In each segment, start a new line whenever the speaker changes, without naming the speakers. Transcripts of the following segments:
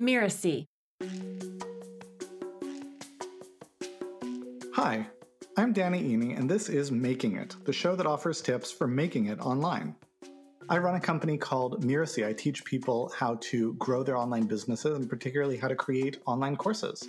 Mirasee.
Hi, I'm Danny Iny, and this is Making It, the show that offers tips for making it online. I run a company called Mirasee. I teach people how to grow their online businesses and particularly how to create online courses.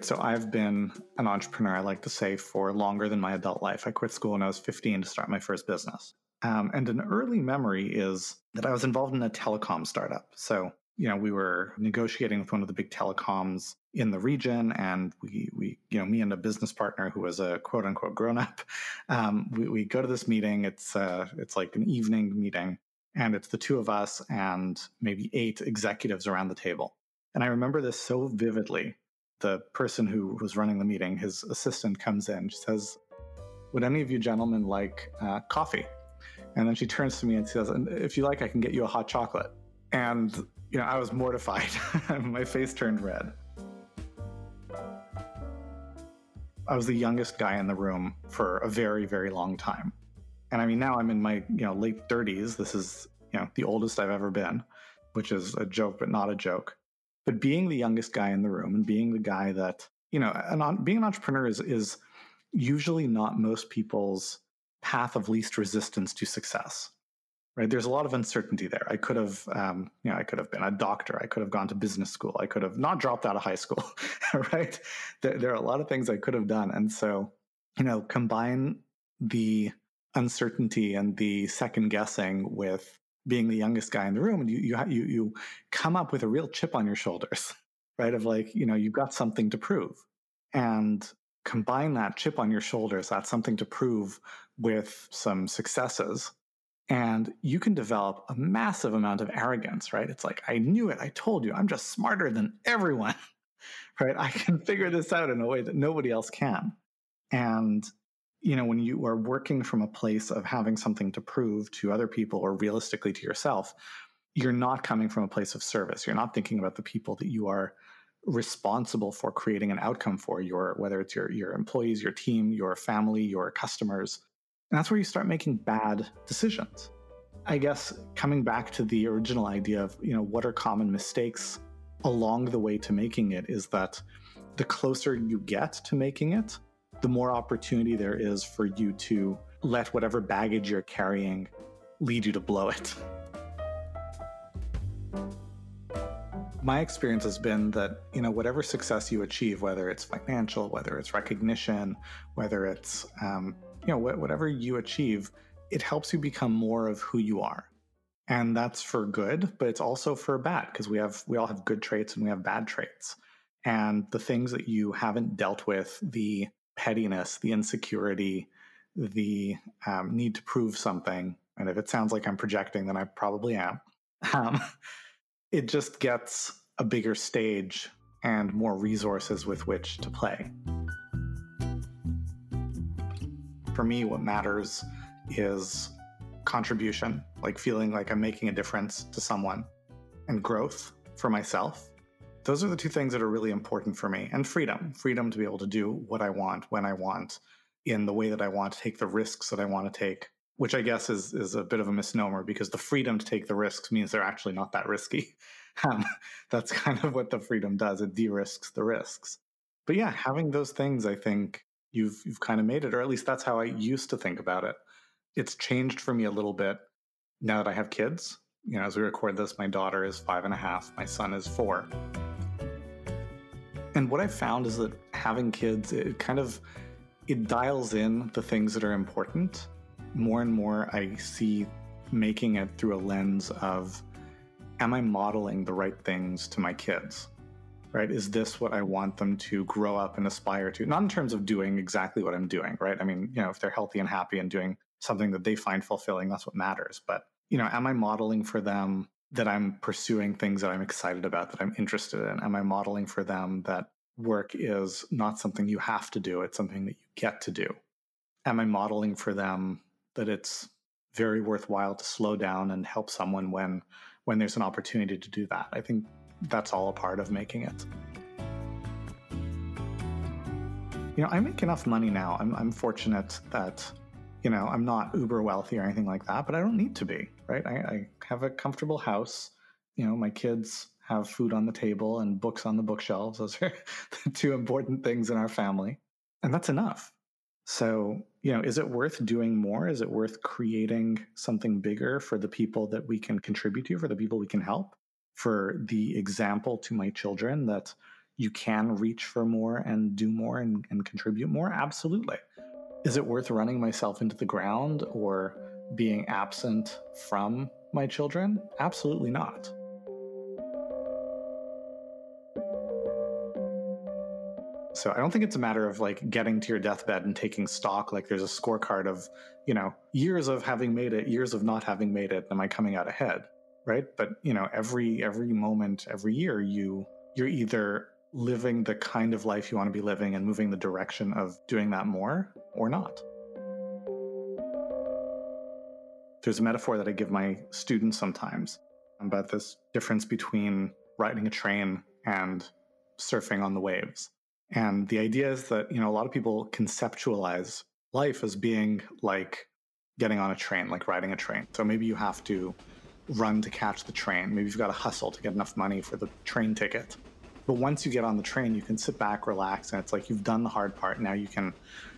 So I've been an entrepreneur, I like to say, for longer than my adult life. I quit school when I was 15 to start my first business. Um, and an early memory is that I was involved in a telecom startup. So, you know, we were negotiating with one of the big telecoms in the region, and we, we, you know, me and a business partner who was a quote unquote grown up, um, we, we go to this meeting. It's uh, it's like an evening meeting, and it's the two of us and maybe eight executives around the table. And I remember this so vividly. The person who was running the meeting, his assistant comes in, she says, "Would any of you gentlemen like uh, coffee?" And then she turns to me and says, If you like, I can get you a hot chocolate. And, you know, I was mortified. My face turned red. I was the youngest guy in the room for a very, very long time. And I mean, now I'm in my, you know, late 30s. This is, you know, the oldest I've ever been, which is a joke, but not a joke. But being the youngest guy in the room and being the guy that, you know, an, being an entrepreneur is, is usually not most people's path of least resistance to success right? There's a lot of uncertainty there. I could have um, you know i could have been a doctor. I could have gone to business school. I could have not dropped out of high school right? There, there, are a lot of things i could have done. And so you know combine the uncertainty and the second guessing with being the youngest guy in the room and you you you, you come up with a real chip on your shoulders right? Of like you know you've got something to prove. And combine that chip on your shoulders, that's something to prove with some successes. And you can develop a massive amount of arrogance, right? It's like, I knew it. I told you, I'm just smarter than everyone, right? I can figure this out in a way that nobody else can. And, you know, when you are working from a place of having something to prove to other people or realistically to yourself, you're not coming from a place of service. You're not thinking about the people that you are responsible for creating an outcome for your whether it's your your employees your team your family your customers. And that's where you start making bad decisions. I guess coming back to the original idea of you know what are common mistakes along the way to making it is that the closer you get to making it the more opportunity there is for you to let whatever baggage you're carrying lead you to blow it my experience has been that you know whatever success you achieve whether it's financial whether it's recognition whether it's um, you know wh- whatever you achieve it helps you become more of who you are. And that's for good but it's also for bad because we have we all have good traits and we have bad traits. And the things that you haven't dealt with the pettiness the insecurity the um, need to prove something and if it sounds like i'm projecting then i probably am. Um, it just gets a bigger stage and more resources with which to play. For me, what matters is contribution, like feeling like I'm making a difference to someone, and growth for myself. Those are the two things that are really important for me. And freedom freedom to be able to do what I want, when I want, in the way that I want, take the risks that I want to take, which I guess is, is a bit of a misnomer because the freedom to take the risks means they're actually not that risky. Um, that's kind of what the freedom does. It de-risks the risks. But yeah, having those things, I think you've you've kind of made it, or at least that's how I used to think about it. It's changed for me a little bit now that I have kids. You know, as we record this, my daughter is five and a half, my son is four. And what I've found is that having kids, it kind of it dials in the things that are important more and more I see making it through a lens of am I modeling the right things to my kids? Right? Is this what I want them to grow up and aspire to? Not in terms of doing exactly what I'm doing, right? I mean, you know, if they're healthy and happy and doing something that they find fulfilling, that's what matters. But, you know, am I modeling for them that I'm pursuing things that I'm excited about, that I'm interested in? Am I modeling for them that work is not something you have to do, it's something that you get to do? Am I modeling for them that it's very worthwhile to slow down and help someone when when there's an opportunity to do that. I think that's all a part of making it. You know, I make enough money now. I'm, I'm fortunate that, you know, I'm not uber wealthy or anything like that, but I don't need to be, right? I, I have a comfortable house. You know, my kids have food on the table and books on the bookshelves. Those are the two important things in our family. And that's enough. So, you know, is it worth doing more? Is it worth creating something bigger for the people that we can contribute to, for the people we can help, for the example to my children that you can reach for more and do more and, and contribute more? Absolutely. Is it worth running myself into the ground or being absent from my children? Absolutely not. So I don't think it's a matter of like getting to your deathbed and taking stock. Like there's a scorecard of, you know, years of having made it, years of not having made it. Am I coming out ahead? Right. But you know, every every moment, every year, you you're either living the kind of life you want to be living and moving the direction of doing that more or not. There's a metaphor that I give my students sometimes about this difference between riding a train and surfing on the waves. And the idea is that, you know, a lot of people conceptualize life as being like getting on a train, like riding a train. So maybe you have to run to catch the train. Maybe you've got to hustle to get enough money for the train ticket. But once you get on the train, you can sit back, relax, and it's like you've done the hard part. Now you can,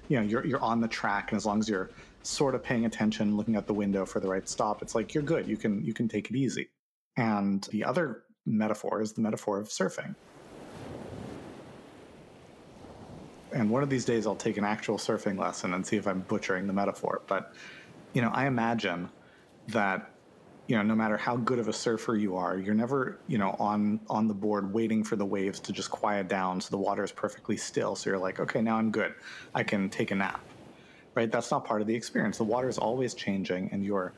you know, you're you're on the track, and as long as you're sort of paying attention, looking at the window for the right stop, it's like you're good. You can you can take it easy. And the other metaphor is the metaphor of surfing. And one of these days I'll take an actual surfing lesson and see if I'm butchering the metaphor. But, you know, I imagine that, you know, no matter how good of a surfer you are, you're never, you know, on on the board waiting for the waves to just quiet down so the water is perfectly still. So you're like, okay, now I'm good. I can take a nap. Right? That's not part of the experience. The water is always changing and your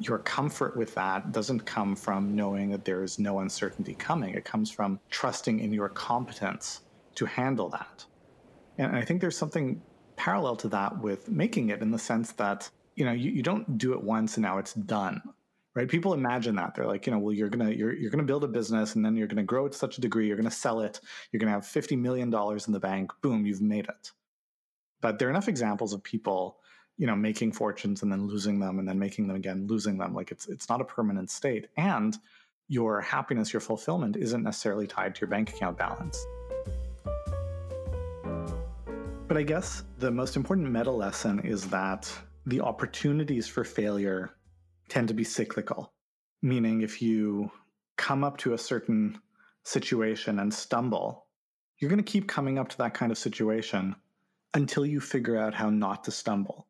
your comfort with that doesn't come from knowing that there is no uncertainty coming. It comes from trusting in your competence to handle that. And I think there's something parallel to that with making it in the sense that, you know, you, you don't do it once and now it's done. Right? People imagine that. They're like, you know, well, you're gonna you're you're gonna build a business and then you're gonna grow it to such a degree, you're gonna sell it, you're gonna have fifty million dollars in the bank, boom, you've made it. But there are enough examples of people, you know, making fortunes and then losing them and then making them again, losing them. Like it's it's not a permanent state. And your happiness, your fulfillment isn't necessarily tied to your bank account balance. But I guess the most important meta lesson is that the opportunities for failure tend to be cyclical. Meaning, if you come up to a certain situation and stumble, you're going to keep coming up to that kind of situation until you figure out how not to stumble.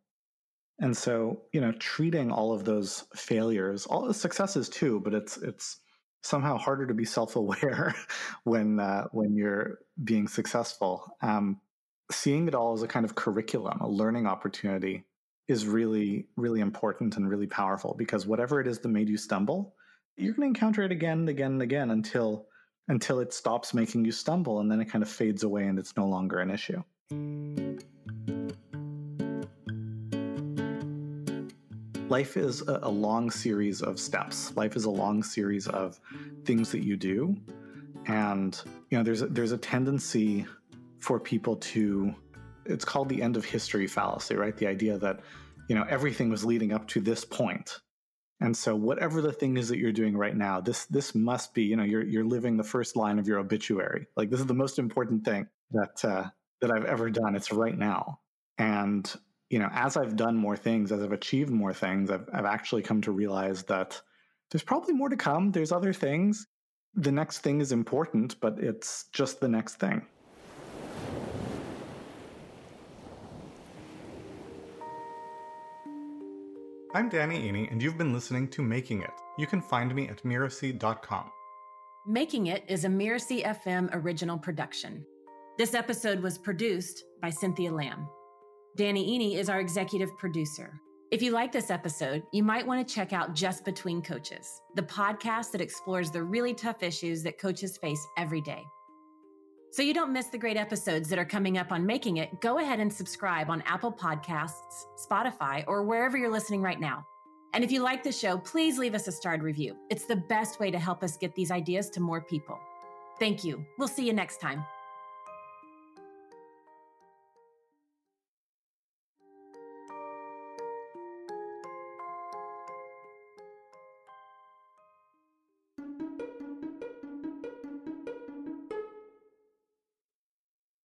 And so, you know, treating all of those failures, all the successes too, but it's it's somehow harder to be self-aware when uh, when you're being successful. Um, seeing it all as a kind of curriculum, a learning opportunity is really, really important and really powerful because whatever it is that made you stumble, you're going to encounter it again and again and again until until it stops making you stumble and then it kind of fades away and it's no longer an issue. Life is a, long series of steps. Life is a long series of things that you do. And you know, there's a, there's a tendency for people to it's called the end of history fallacy, right? The idea that, you know, everything was leading up to this point. And so whatever the thing is that you're doing right now, this this must be, you know, you're you're living the first line of your obituary. Like this is the most important thing that uh, that I've ever done. It's right now. And, you know, as I've done more things, as I've achieved more things, I've I've actually come to realize that there's probably more to come. There's other things. The next thing is important, but it's just the next thing. I'm Danny Iny, and you've been listening to Making It. You can find me at Mirasee.com.
Making It is a Mirasee FM original production. This episode was produced by Cynthia Lamb. Danny Iny is our executive producer. If you like this episode, you might want to check out Just Between Coaches, the podcast that explores the really tough issues that coaches face every day. So you don't miss the great episodes that are coming up on Making It, go ahead and subscribe on Apple Podcasts, Spotify, or wherever you're listening right now. And if you like the show, please leave us a starred review. It's the best way to help us get these ideas to more people. Thank you. We'll see you next time.